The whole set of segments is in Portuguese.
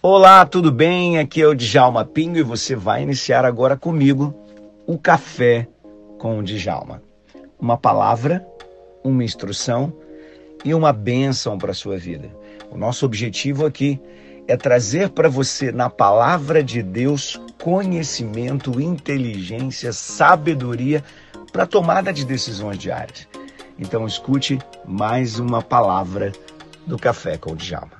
Olá, tudo bem? Aqui é o Djalma Pinho e você vai iniciar agora comigo o Café com o Djalma. Uma palavra, uma instrução e uma bênção para a sua vida. O nosso objetivo aqui é trazer para você, na palavra de Deus, conhecimento, inteligência, sabedoria para tomada de decisões diárias. Então escute mais uma palavra do Café com o Djalma.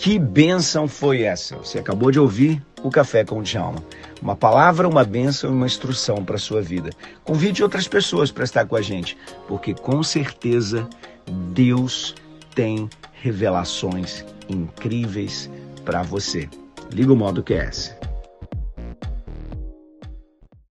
Que bênção foi essa? Você acabou de ouvir o Café com o Djalma. Uma palavra, uma bênção e uma instrução para a sua vida. Convide outras pessoas para estar com a gente, porque com certeza Deus tem revelações incríveis para você. Liga o modo QS.